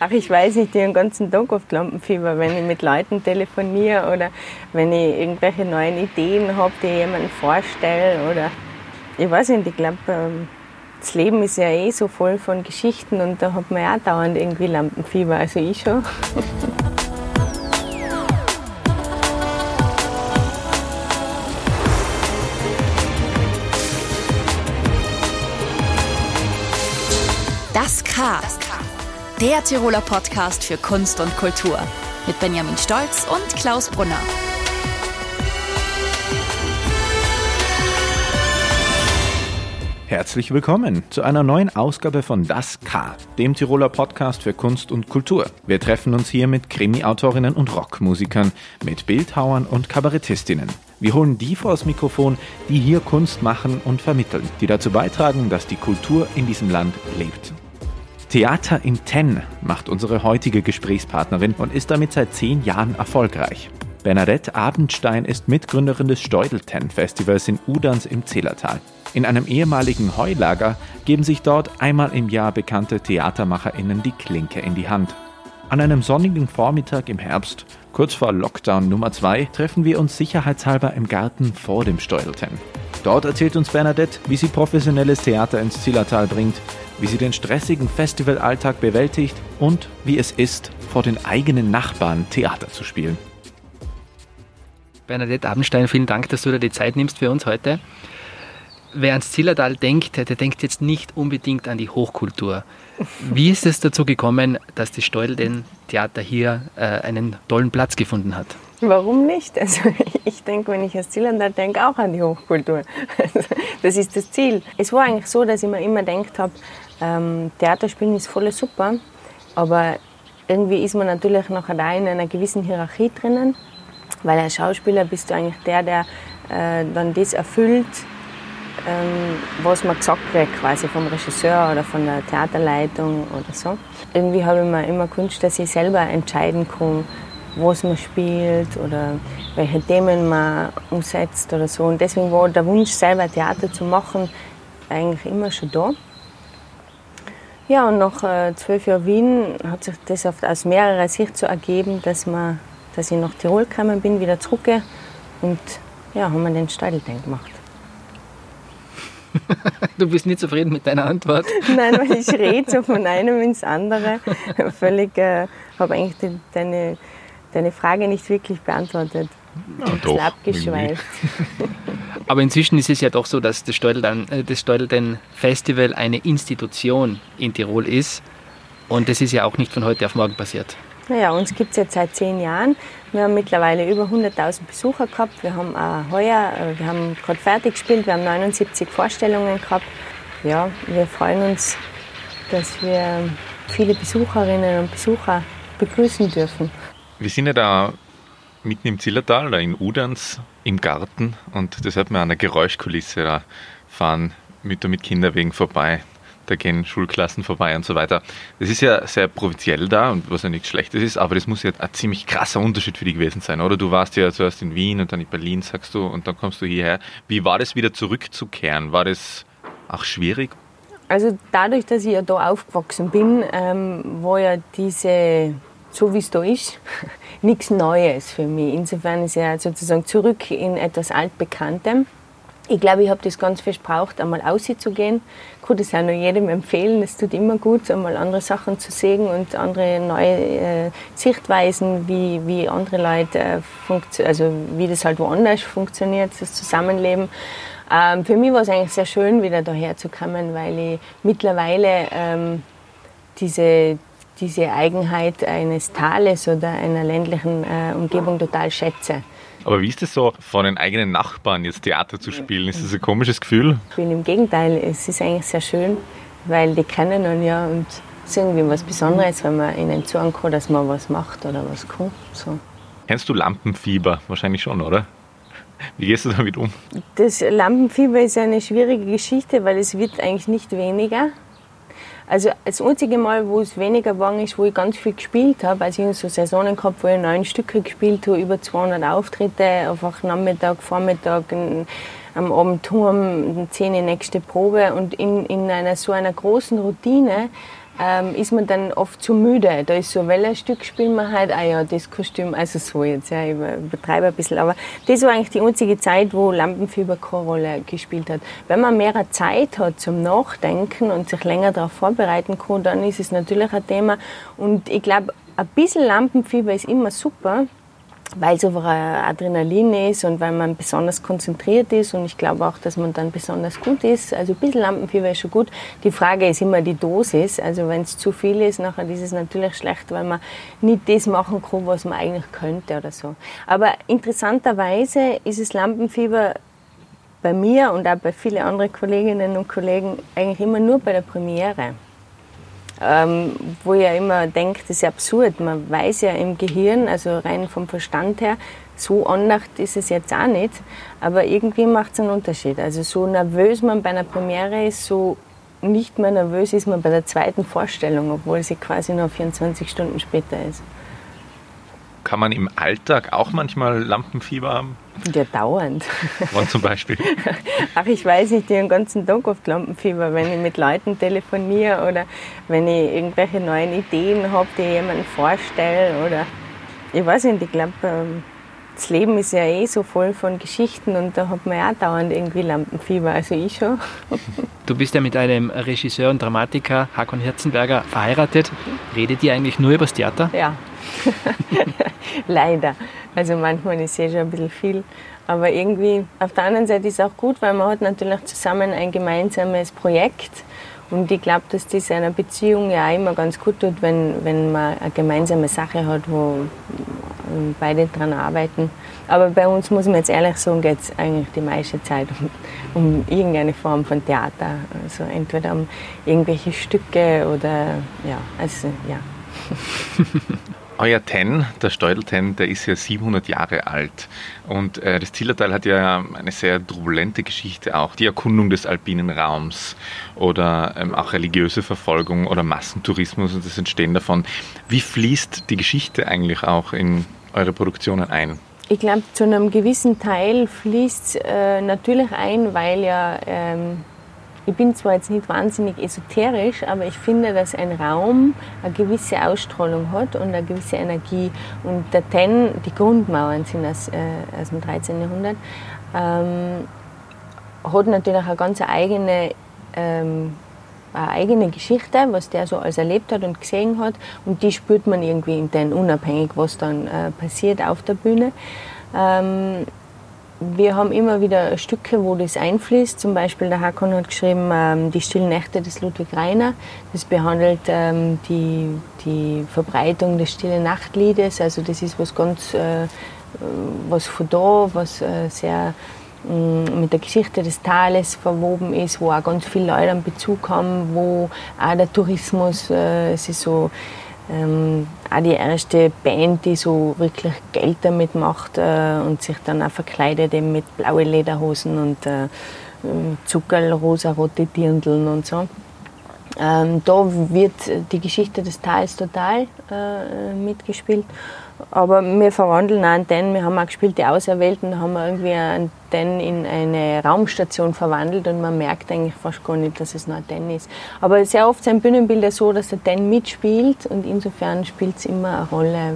Ach, ich weiß nicht, den ganzen Tag oft Lampenfieber, wenn ich mit Leuten telefoniere oder wenn ich irgendwelche neuen Ideen habe, die ich jemandem vorstelle oder ich weiß nicht, ich glaube, ähm, das Leben ist ja eh so voll von Geschichten und da hat man ja auch dauernd irgendwie Lampenfieber, also ich schon. Das K. Der Tiroler Podcast für Kunst und Kultur mit Benjamin Stolz und Klaus Brunner. Herzlich willkommen zu einer neuen Ausgabe von Das K, dem Tiroler Podcast für Kunst und Kultur. Wir treffen uns hier mit Krimi-Autorinnen und Rockmusikern, mit Bildhauern und Kabarettistinnen. Wir holen die vors Mikrofon, die hier Kunst machen und vermitteln, die dazu beitragen, dass die Kultur in diesem Land lebt. Theater in Ten macht unsere heutige Gesprächspartnerin und ist damit seit zehn Jahren erfolgreich. Bernadette Abendstein ist Mitgründerin des Steudel Ten Festivals in Udans im Zillertal. In einem ehemaligen Heulager geben sich dort einmal im Jahr bekannte TheatermacherInnen die Klinke in die Hand. An einem sonnigen Vormittag im Herbst, kurz vor Lockdown Nummer 2, treffen wir uns sicherheitshalber im Garten vor dem Steudelten. Dort erzählt uns Bernadette, wie sie professionelles Theater ins Zillertal bringt, wie sie den stressigen Festivalalltag bewältigt und wie es ist, vor den eigenen Nachbarn Theater zu spielen. Bernadette Abendstein, vielen Dank, dass du dir die Zeit nimmst für uns heute. Wer ans Zillertal denkt, der denkt jetzt nicht unbedingt an die Hochkultur. Wie ist es dazu gekommen, dass das Steudelden-Theater hier äh, einen tollen Platz gefunden hat? Warum nicht? Also ich denke, wenn ich als Zielländer denke, auch an die Hochkultur. Also, das ist das Ziel. Es war eigentlich so, dass ich mir immer gedacht habe, ähm, Theaterspielen ist voll super, aber irgendwie ist man natürlich noch da in einer gewissen Hierarchie drinnen, weil als Schauspieler bist du eigentlich der, der äh, dann das erfüllt, ähm, was man gesagt kriegt, quasi vom Regisseur oder von der Theaterleitung oder so. Irgendwie habe ich mir immer gewünscht, dass ich selber entscheiden kann, was man spielt oder welche Themen man umsetzt oder so. Und deswegen war der Wunsch, selber Theater zu machen, eigentlich immer schon da. Ja, und nach äh, zwölf Jahren Wien hat sich das oft aus mehrerer Sicht so ergeben, dass, man, dass ich nach Tirol gekommen bin, wieder zurück und ja, haben wir den Steideltank gemacht. Du bist nicht zufrieden mit deiner Antwort? Nein, weil ich rede so von einem ins andere. Völlig, äh, habe eigentlich die, deine, deine Frage nicht wirklich beantwortet. Ja, doch, abgeschweift. Aber inzwischen ist es ja doch so, dass das Steudelten, äh, Festival eine Institution in Tirol ist. Und das ist ja auch nicht von heute auf morgen passiert. Naja, uns gibt es jetzt seit zehn Jahren. Wir haben mittlerweile über 100.000 Besucher gehabt. Wir haben auch heuer, äh, wir haben gerade fertig gespielt, wir haben 79 Vorstellungen gehabt. Ja, wir freuen uns, dass wir viele Besucherinnen und Besucher begrüßen dürfen. Wir sind ja da mitten im Zillertal, da in Udans, im Garten und das hat man an der Geräuschkulisse. Da fahren Mütter mit Kinderwegen vorbei, da gehen Schulklassen vorbei und so weiter. Das ist ja sehr provinziell da und was ja nichts Schlechtes ist, aber das muss ja ein ziemlich krasser Unterschied für dich gewesen sein, oder? Du warst ja zuerst in Wien und dann in Berlin, sagst du, und dann kommst du hierher. Wie war das wieder zurückzukehren? War das auch schwierig? Also dadurch, dass ich ja da aufgewachsen bin, ähm, war ja diese so wie es da ist, nichts Neues für mich. Insofern ist er sozusagen zurück in etwas Altbekanntem. Ich glaube, ich habe das ganz fest braucht, einmal auszugehen. Ich kann das auch nur jedem empfehlen. Es tut immer gut, einmal andere Sachen zu sehen und andere neue äh, Sichtweisen, wie, wie andere Leute, äh, also wie das halt woanders funktioniert, das Zusammenleben. Ähm, für mich war es eigentlich sehr schön, wieder daher zu kommen, weil ich mittlerweile ähm, diese, diese Eigenheit eines Tales oder einer ländlichen äh, Umgebung total schätze. Aber wie ist es so, vor den eigenen Nachbarn jetzt Theater zu spielen? Ist das ein komisches Gefühl? Ich bin im Gegenteil, es ist eigentlich sehr schön, weil die kennen uns ja und es ist irgendwie was Besonderes, wenn man ihnen sagen kann, dass man was macht oder was kann. So. Kennst du Lampenfieber? Wahrscheinlich schon, oder? Wie gehst du damit um? Das Lampenfieber ist eine schwierige Geschichte, weil es wird eigentlich nicht weniger. Also das einzige Mal, wo es weniger geworden ist, wo ich ganz viel gespielt habe, also ich so Saisonen gehabt, wo ich neun Stücke gespielt habe, über 200 Auftritte, einfach Nachmittag, Vormittag, am Abend Turm, zehn nächste Probe. Und in, in einer so einer großen Routine ähm, ist man dann oft zu müde. Da ist so, welches Stück spielen wir halt, ah ja, das Kostüm, also so jetzt, ja, ich betreibe ein bisschen, aber das war eigentlich die einzige Zeit, wo Lampenfieber keine Rolle gespielt hat. Wenn man mehr Zeit hat zum Nachdenken und sich länger darauf vorbereiten kann, dann ist es natürlich ein Thema und ich glaube, ein bisschen Lampenfieber ist immer super, weil es einfach Adrenalin ist und weil man besonders konzentriert ist und ich glaube auch, dass man dann besonders gut ist. Also ein bisschen Lampenfieber ist schon gut. Die Frage ist immer die Dosis. Also wenn es zu viel ist, nachher ist es natürlich schlecht, weil man nicht das machen kann, was man eigentlich könnte oder so. Aber interessanterweise ist es Lampenfieber bei mir und auch bei vielen anderen Kolleginnen und Kollegen eigentlich immer nur bei der Premiere ähm, wo ich ja immer denke, das ist absurd. Man weiß ja im Gehirn, also rein vom Verstand her, so andacht ist es jetzt auch nicht, aber irgendwie macht es einen Unterschied. Also so nervös man bei einer Premiere ist, so nicht mehr nervös ist man bei der zweiten Vorstellung, obwohl sie quasi noch 24 Stunden später ist. Kann man im Alltag auch manchmal Lampenfieber haben? Ja, dauernd. Wann zum Beispiel? Ach, ich weiß nicht, den ganzen Tag oft Lampenfieber, wenn ich mit Leuten telefoniere oder wenn ich irgendwelche neuen Ideen habe, die ich jemandem vorstelle oder ich weiß nicht, ich glaube, ähm, das Leben ist ja eh so voll von Geschichten und da hat man ja auch dauernd irgendwie Lampenfieber, also ich schon. Du bist ja mit einem Regisseur und Dramatiker, Hakon Hirzenberger, verheiratet. Redet ihr eigentlich nur über das Theater? Ja, leider. Also manchmal ist es schon ein bisschen viel. Aber irgendwie, auf der anderen Seite ist es auch gut, weil man hat natürlich zusammen ein gemeinsames Projekt. Und ich glaube, dass das einer Beziehung ja auch immer ganz gut tut, wenn, wenn man eine gemeinsame Sache hat, wo beide dran arbeiten. Aber bei uns, muss man jetzt ehrlich sagen, geht es eigentlich die meiste Zeit um, um irgendeine Form von Theater. Also entweder um irgendwelche Stücke oder ja, also ja. Euer Ten, der Steudel-Ten, der ist ja 700 Jahre alt. Und äh, das Zillertal hat ja eine sehr turbulente Geschichte auch. Die Erkundung des alpinen Raums oder ähm, auch religiöse Verfolgung oder Massentourismus und das Entstehen davon. Wie fließt die Geschichte eigentlich auch in eure Produktionen ein? Ich glaube, zu einem gewissen Teil fließt äh, natürlich ein, weil ja ähm, ich bin zwar jetzt nicht wahnsinnig esoterisch, aber ich finde, dass ein Raum eine gewisse Ausstrahlung hat und eine gewisse Energie. Und der Ten, die Grundmauern sind aus, äh, aus dem 13. Jahrhundert, ähm, hat natürlich eine ganz eigene, ähm, eine eigene Geschichte, was der so alles erlebt hat und gesehen hat. Und die spürt man irgendwie in den, unabhängig, was dann äh, passiert auf der Bühne. Ähm, wir haben immer wieder Stücke, wo das einfließt. Zum Beispiel der Hakon hat geschrieben ähm, Die stillen Nächte des Ludwig Reiner. Das behandelt ähm, die, die Verbreitung des Stille Nachtliedes. Also das ist was ganz äh, was von da, was äh, sehr äh, mit der Geschichte des Tales verwoben ist, wo auch ganz viele Leute einen Bezug haben, wo auch der Tourismus, äh, es ist so ähm, auch die erste Band, die so wirklich Geld damit macht äh, und sich dann auch verkleidet eben mit blauen Lederhosen und äh, Zuckerl, rosarote Dirndln und so. Ähm, da wird die Geschichte des Tals total äh, mitgespielt. Aber wir verwandeln auch einen Wir haben auch gespielt, die Auserwählten, da haben wir irgendwie einen Den in eine Raumstation verwandelt und man merkt eigentlich fast gar nicht, dass es noch ein Den ist. Aber sehr oft sind Bühnenbilder so, dass der Den mitspielt und insofern spielt es immer eine Rolle,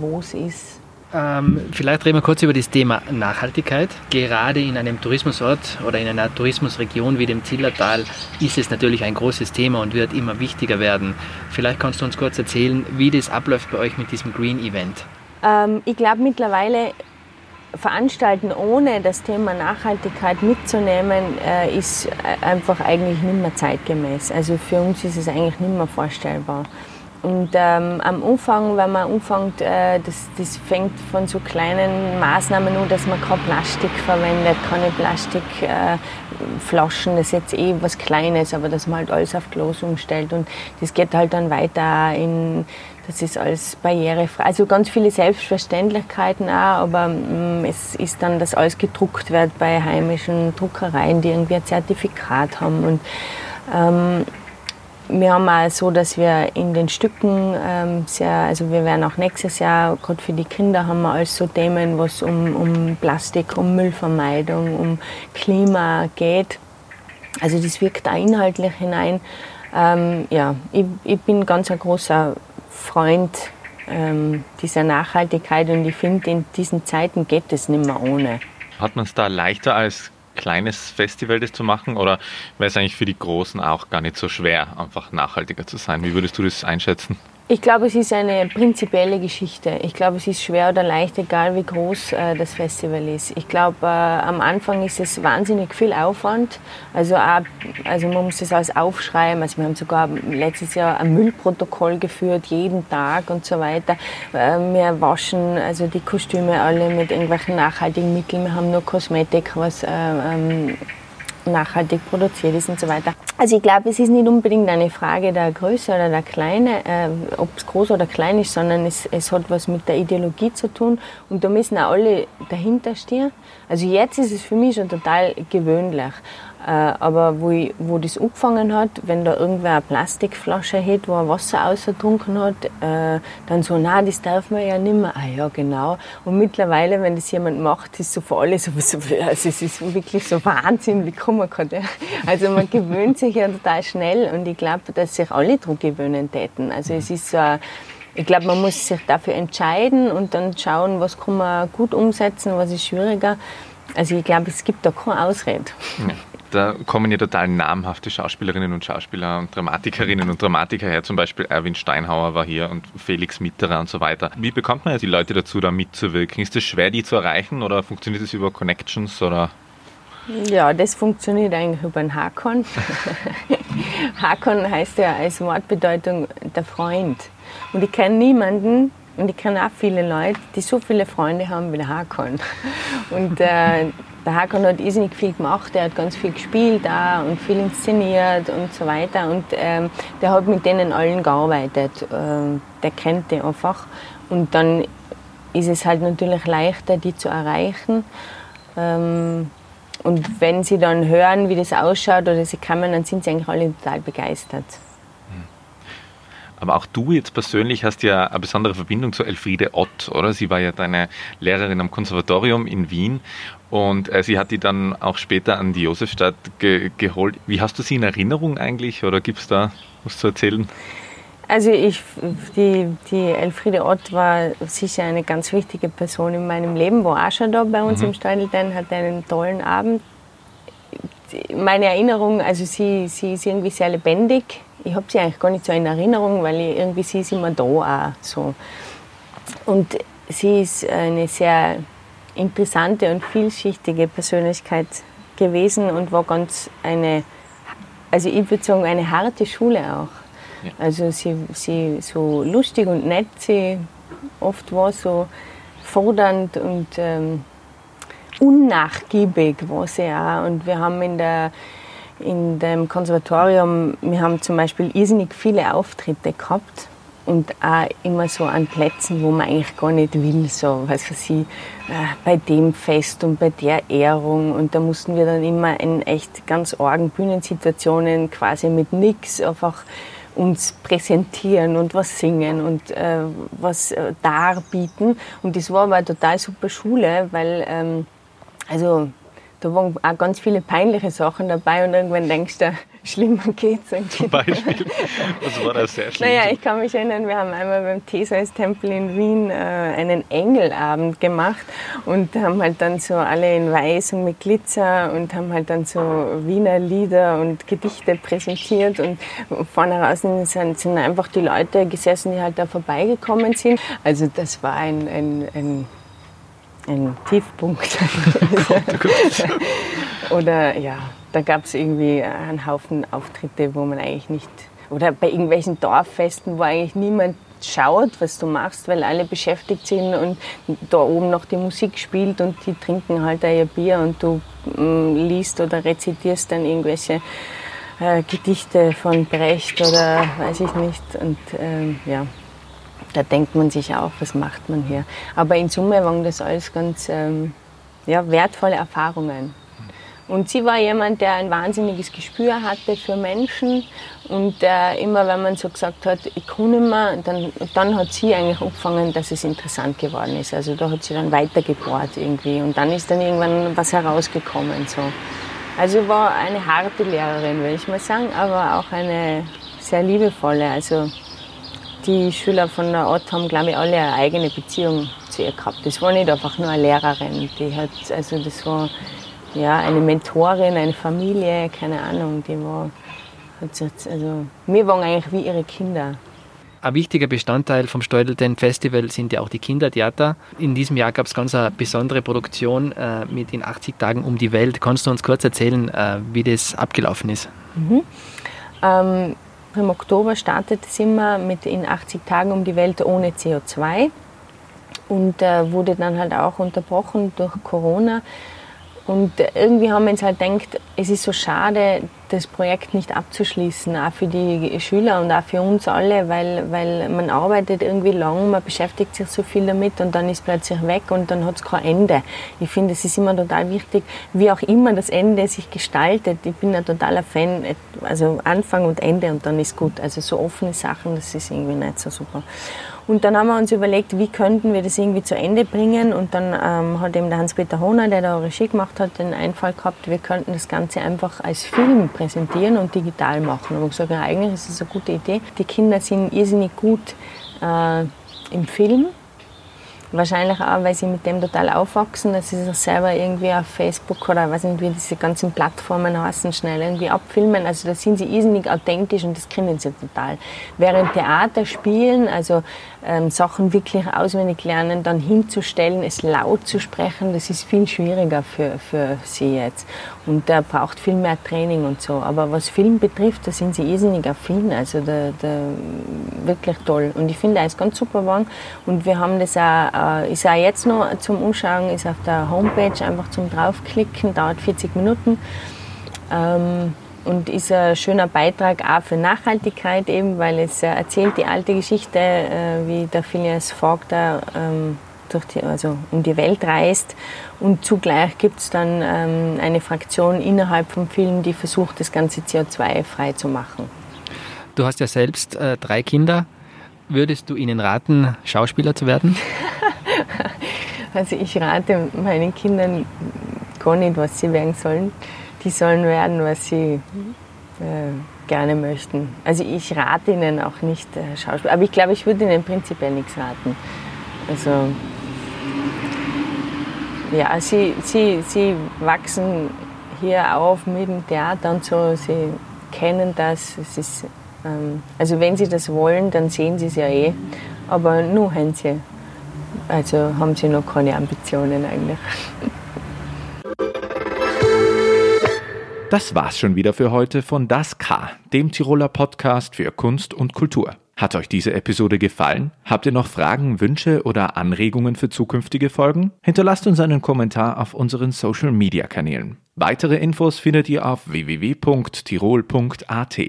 wo es ist. Ähm, vielleicht reden wir kurz über das Thema Nachhaltigkeit. Gerade in einem Tourismusort oder in einer Tourismusregion wie dem Zillertal ist es natürlich ein großes Thema und wird immer wichtiger werden. Vielleicht kannst du uns kurz erzählen, wie das abläuft bei euch mit diesem Green Event. Ähm, ich glaube mittlerweile veranstalten ohne das Thema Nachhaltigkeit mitzunehmen, äh, ist einfach eigentlich nicht mehr zeitgemäß. Also für uns ist es eigentlich nicht mehr vorstellbar. Und ähm, am Anfang, wenn man anfängt, äh, das, das fängt von so kleinen Maßnahmen an, dass man kein Plastik verwendet, keine Plastikflaschen, äh, das ist jetzt eh was Kleines, aber dass man halt alles auf Glas umstellt. Und das geht halt dann weiter in, das ist alles barrierefrei. Also ganz viele Selbstverständlichkeiten auch, aber ähm, es ist dann, dass alles gedruckt wird bei heimischen Druckereien, die irgendwie ein Zertifikat haben. Und, ähm, wir haben auch so, dass wir in den Stücken ähm, sehr, also wir werden auch nächstes Jahr, gerade für die Kinder, haben wir alles so Themen, was um, um Plastik, um Müllvermeidung, um Klima geht. Also das wirkt da inhaltlich hinein. Ähm, ja, ich, ich, bin ganz ein großer Freund ähm, dieser Nachhaltigkeit und ich finde, in diesen Zeiten geht es nicht mehr ohne. Hat man es da leichter als kleines Festival das zu machen oder wäre es eigentlich für die Großen auch gar nicht so schwer, einfach nachhaltiger zu sein? Wie würdest du das einschätzen? Ich glaube, es ist eine prinzipielle Geschichte. Ich glaube, es ist schwer oder leicht, egal wie groß äh, das Festival ist. Ich glaube, äh, am Anfang ist es wahnsinnig viel Aufwand. Also, auch, also man muss das alles aufschreiben. Also wir haben sogar letztes Jahr ein Müllprotokoll geführt, jeden Tag und so weiter. Äh, wir waschen also die Kostüme alle mit irgendwelchen nachhaltigen Mitteln. Wir haben nur Kosmetik, was äh, ähm, nachhaltig produziert ist und so weiter. Also ich glaube, es ist nicht unbedingt eine Frage der Größe oder der Kleine, äh, ob es groß oder klein ist, sondern es, es hat was mit der Ideologie zu tun und da müssen auch alle dahinter stehen. Also jetzt ist es für mich schon total gewöhnlich. Äh, aber wo, ich, wo das angefangen hat, wenn da irgendwer eine Plastikflasche hat, wo er Wasser ausgetrunken hat, äh, dann so, na, das darf man ja nicht mehr. Ah ja, genau. Und mittlerweile, wenn das jemand macht, ist so für alle so, also es ist wirklich so Wahnsinn, wie kann man gerade. Also man gewöhnt sich ja total schnell und ich glaube, dass sich alle daran gewöhnen täten. Also es ist so ich glaube, man muss sich dafür entscheiden und dann schauen, was kann man gut umsetzen, was ist schwieriger. Also ich glaube, es gibt da keine Ausrede. Ja da kommen ja total namhafte Schauspielerinnen und Schauspieler und Dramatikerinnen und Dramatiker her. Zum Beispiel Erwin Steinhauer war hier und Felix Mitterer und so weiter. Wie bekommt man die Leute dazu, da mitzuwirken? Ist es schwer, die zu erreichen oder funktioniert es über Connections oder? Ja, das funktioniert eigentlich über den Hakon. Hakon heißt ja als Wortbedeutung der Freund. Und ich kenne niemanden, und ich kenne auch viele Leute, die so viele Freunde haben wie der Hakon. Und äh, der Hakan hat irrsinnig viel gemacht, er hat ganz viel gespielt auch und viel inszeniert und so weiter. Und ähm, der hat mit denen allen gearbeitet. Ähm, der kennt die einfach. Und dann ist es halt natürlich leichter, die zu erreichen. Ähm, und wenn sie dann hören, wie das ausschaut oder sie kommen, dann sind sie eigentlich alle total begeistert. Aber auch du jetzt persönlich hast ja eine besondere Verbindung zu Elfriede Ott, oder? Sie war ja deine Lehrerin am Konservatorium in Wien und äh, sie hat die dann auch später an die Josefstadt ge geholt. Wie hast du sie in Erinnerung eigentlich oder gibt es da was zu erzählen? Also ich, die, die Elfriede Ott war sicher eine ganz wichtige Person in meinem Leben, war auch schon da bei uns mhm. im Steideltein, hatte einen tollen Abend. Meine Erinnerung, also sie, sie ist irgendwie sehr lebendig ich habe sie eigentlich gar nicht so in Erinnerung, weil ich irgendwie sie ist immer da auch so. Und sie ist eine sehr interessante und vielschichtige Persönlichkeit gewesen und war ganz eine, also ich würde sagen, eine harte Schule auch. Ja. Also sie, sie so lustig und nett sie oft war, so fordernd und ähm, unnachgiebig war sie auch. Und wir haben in der in dem Konservatorium, wir haben zum Beispiel irrsinnig viele Auftritte gehabt und auch immer so an Plätzen, wo man eigentlich gar nicht will, so, was weiß ich, äh, bei dem Fest und bei der Ehrung. Und da mussten wir dann immer in echt ganz argen Bühnensituationen quasi mit nichts einfach uns präsentieren und was singen und äh, was äh, darbieten. Und das war aber eine total super Schule, weil ähm, also da waren auch ganz viele peinliche Sachen dabei und irgendwann denkst du, schlimmer geht's Zum Beispiel? Was war das sehr schlimm? Naja, ich kann mich erinnern, wir haben einmal beim Theseus-Tempel in Wien äh, einen Engelabend gemacht und haben halt dann so alle in Weiß und mit Glitzer und haben halt dann so Wiener Lieder und Gedichte präsentiert und vorne draußen sind, sind einfach die Leute gesessen, die halt da vorbeigekommen sind. Also das war ein, ein, ein ein Tiefpunkt. oder ja, da gab es irgendwie einen Haufen Auftritte, wo man eigentlich nicht, oder bei irgendwelchen Dorffesten, wo eigentlich niemand schaut, was du machst, weil alle beschäftigt sind und da oben noch die Musik spielt und die trinken halt ihr Bier und du mm, liest oder rezitierst dann irgendwelche äh, Gedichte von Brecht oder weiß ich nicht. Und ähm, ja, da denkt man sich auch, was macht man hier. Aber in Summe waren das alles ganz ähm, ja, wertvolle Erfahrungen. Und sie war jemand, der ein wahnsinniges Gespür hatte für Menschen. Und äh, immer, wenn man so gesagt hat, ich kann nicht mehr, dann, dann hat sie eigentlich angefangen, dass es interessant geworden ist. Also da hat sie dann weitergebohrt irgendwie. Und dann ist dann irgendwann was herausgekommen. So. Also war eine harte Lehrerin, würde ich mal sagen, aber auch eine sehr liebevolle. Also die Schüler von der Ort haben, glaube ich, alle eine eigene Beziehung zu ihr gehabt. Das war nicht einfach nur eine Lehrerin, die hat, also das war ja, eine Mentorin, eine Familie, keine Ahnung, die war, also wir waren eigentlich wie ihre Kinder. Ein wichtiger Bestandteil vom Steudelten Festival sind ja auch die Kindertheater. In diesem Jahr gab es ganz eine besondere Produktion äh, mit in 80 Tagen um die Welt. Kannst du uns kurz erzählen, äh, wie das abgelaufen ist? Mhm. Ähm, Im Oktober startet es immer mit in 80 Tagen um die Welt ohne CO2 und äh, wurde dann halt auch unterbrochen durch Corona. Und irgendwie haben wir uns halt gedacht, es ist so schade, das Projekt nicht abzuschließen, auch für die Schüler und auch für uns alle, weil, weil man arbeitet irgendwie lang, man beschäftigt sich so viel damit und dann ist plötzlich weg und dann hat es kein Ende. Ich finde, es ist immer total wichtig, wie auch immer das Ende sich gestaltet. Ich bin ein totaler Fan, also Anfang und Ende und dann ist gut. Also so offene Sachen, das ist irgendwie nicht so super. Und dann haben wir uns überlegt, wie könnten wir das irgendwie zu Ende bringen. Und dann ähm, hat eben der Hans-Peter Hohner, der da Regie gemacht hat, den Einfall gehabt, wir könnten das Ganze einfach als Film präsentieren und digital machen. Und ich gesagt, ja, eigentlich ist das eine gute Idee. Die Kinder sind irrsinnig gut äh, im Film Wahrscheinlich auch, weil sie mit dem total aufwachsen, dass sie sich selber irgendwie auf Facebook oder weiß nicht, wie diese ganzen Plattformen heißen, schnell irgendwie abfilmen. Also da sind sie irrsinnig authentisch und das kennen sie total. Während Theater spielen, also ähm, Sachen wirklich auswendig lernen, dann hinzustellen, es laut zu sprechen, das ist viel schwieriger für, für sie jetzt. Und da braucht viel mehr Training und so. Aber was Film betrifft, da sind sie irrsinnig affin, also da, da wirklich toll. Und ich finde, er ist ganz super geworden. Und wir haben das auch äh, ist auch jetzt noch zum Umschauen, ist auf der Homepage einfach zum draufklicken, dauert 40 Minuten. Ähm, und ist ein schöner Beitrag auch für Nachhaltigkeit eben, weil es äh, erzählt die alte Geschichte, äh, wie der Phileas Fogg da ähm, durch die, also um die Welt reist und zugleich gibt es dann ähm, eine Fraktion innerhalb vom Film, die versucht, das ganze CO2 frei zu machen. Du hast ja selbst äh, drei Kinder. Würdest du ihnen raten, Schauspieler zu werden? Also ich rate meinen Kindern gar nicht, was sie werden sollen. Die sollen werden, was sie äh, gerne möchten. Also ich rate ihnen auch nicht äh, Schauspiel. Aber ich glaube, ich würde ihnen prinzipiell nichts raten. Also ja, sie, sie, sie wachsen hier auf mit dem Theater und so. Sie kennen das. Es ist, ähm, also wenn sie das wollen, dann sehen sie es ja eh. Aber nur haben sie also haben sie noch keine Ambitionen eigentlich. Das war's schon wieder für heute von Das K, dem Tiroler Podcast für Kunst und Kultur. Hat euch diese Episode gefallen? Habt ihr noch Fragen, Wünsche oder Anregungen für zukünftige Folgen? Hinterlasst uns einen Kommentar auf unseren Social Media Kanälen. Weitere Infos findet ihr auf www.tirol.at.